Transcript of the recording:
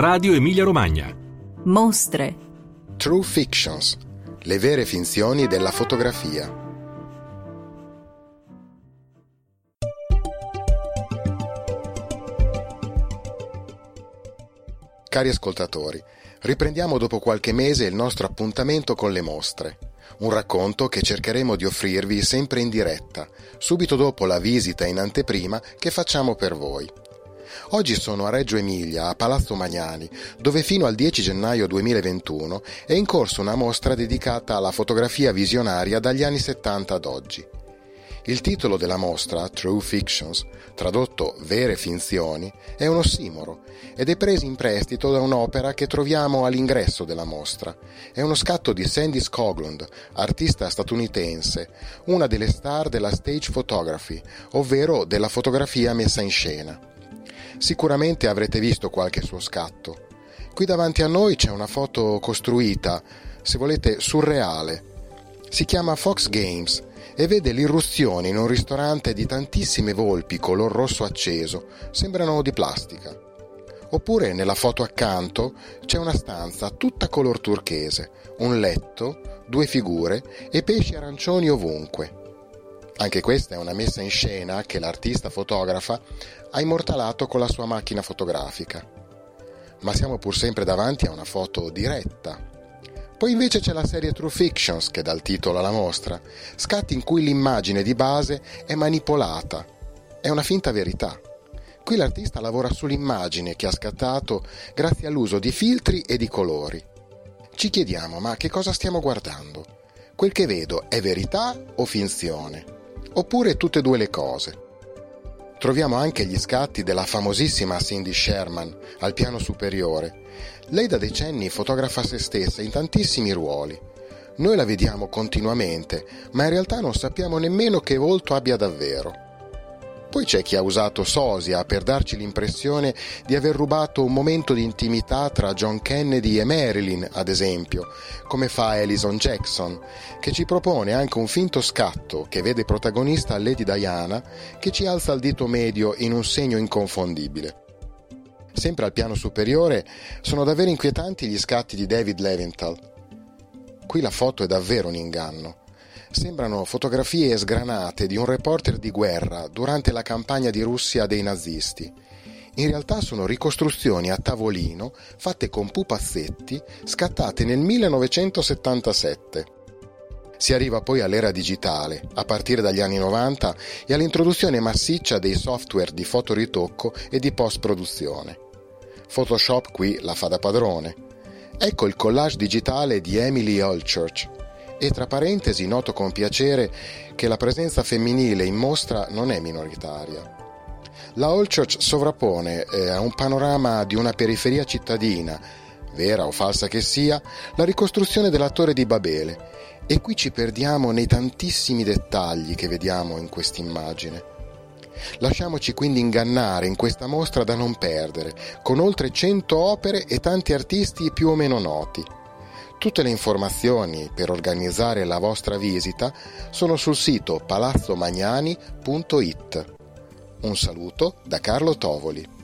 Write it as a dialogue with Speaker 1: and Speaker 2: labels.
Speaker 1: Radio Emilia Romagna.
Speaker 2: Mostre.
Speaker 3: True Fictions, le vere finzioni della fotografia. Cari ascoltatori, riprendiamo dopo qualche mese il nostro appuntamento con le mostre. Un racconto che cercheremo di offrirvi sempre in diretta, subito dopo la visita in anteprima che facciamo per voi. Oggi sono a Reggio Emilia, a Palazzo Magnani, dove fino al 10 gennaio 2021 è in corso una mostra dedicata alla fotografia visionaria dagli anni 70 ad oggi. Il titolo della mostra, True Fictions, tradotto Vere finzioni, è un ossimoro ed è preso in prestito da un'opera che troviamo all'ingresso della mostra. È uno scatto di Sandy Skoglund, artista statunitense, una delle star della stage photography, ovvero della fotografia messa in scena. Sicuramente avrete visto qualche suo scatto. Qui davanti a noi c'è una foto costruita, se volete, surreale. Si chiama Fox Games e vede l'irruzione in un ristorante di tantissime volpi color rosso acceso, sembrano di plastica. Oppure nella foto accanto c'è una stanza tutta color turchese, un letto, due figure e pesci arancioni ovunque. Anche questa è una messa in scena che l'artista fotografa ha immortalato con la sua macchina fotografica. Ma siamo pur sempre davanti a una foto diretta. Poi invece c'è la serie True Fictions che dà il titolo alla mostra, scatti in cui l'immagine di base è manipolata, è una finta verità. Qui l'artista lavora sull'immagine che ha scattato grazie all'uso di filtri e di colori. Ci chiediamo, ma che cosa stiamo guardando? Quel che vedo è verità o finzione? Oppure tutte e due le cose? Troviamo anche gli scatti della famosissima Cindy Sherman al piano superiore. Lei da decenni fotografa se stessa in tantissimi ruoli. Noi la vediamo continuamente, ma in realtà non sappiamo nemmeno che volto abbia davvero. Poi c'è chi ha usato sosia per darci l'impressione di aver rubato un momento di intimità tra John Kennedy e Marilyn, ad esempio, come fa Ellison Jackson, che ci propone anche un finto scatto che vede protagonista Lady Diana, che ci alza il dito medio in un segno inconfondibile. Sempre al piano superiore sono davvero inquietanti gli scatti di David Leventhal. Qui la foto è davvero un inganno sembrano fotografie sgranate di un reporter di guerra durante la campagna di Russia dei nazisti. In realtà sono ricostruzioni a tavolino fatte con pupazzetti scattate nel 1977. Si arriva poi all'era digitale, a partire dagli anni 90, e all'introduzione massiccia dei software di fotoritocco e di post-produzione. Photoshop qui la fa da padrone. Ecco il collage digitale di Emily Holchurch, e tra parentesi noto con piacere che la presenza femminile in mostra non è minoritaria. La Holchurch sovrappone eh, a un panorama di una periferia cittadina, vera o falsa che sia, la ricostruzione della torre di Babele e qui ci perdiamo nei tantissimi dettagli che vediamo in quest'immagine. Lasciamoci quindi ingannare in questa mostra da non perdere, con oltre 100 opere e tanti artisti più o meno noti. Tutte le informazioni per organizzare la vostra visita sono sul sito palazzomagnani.it. Un saluto da Carlo Tovoli.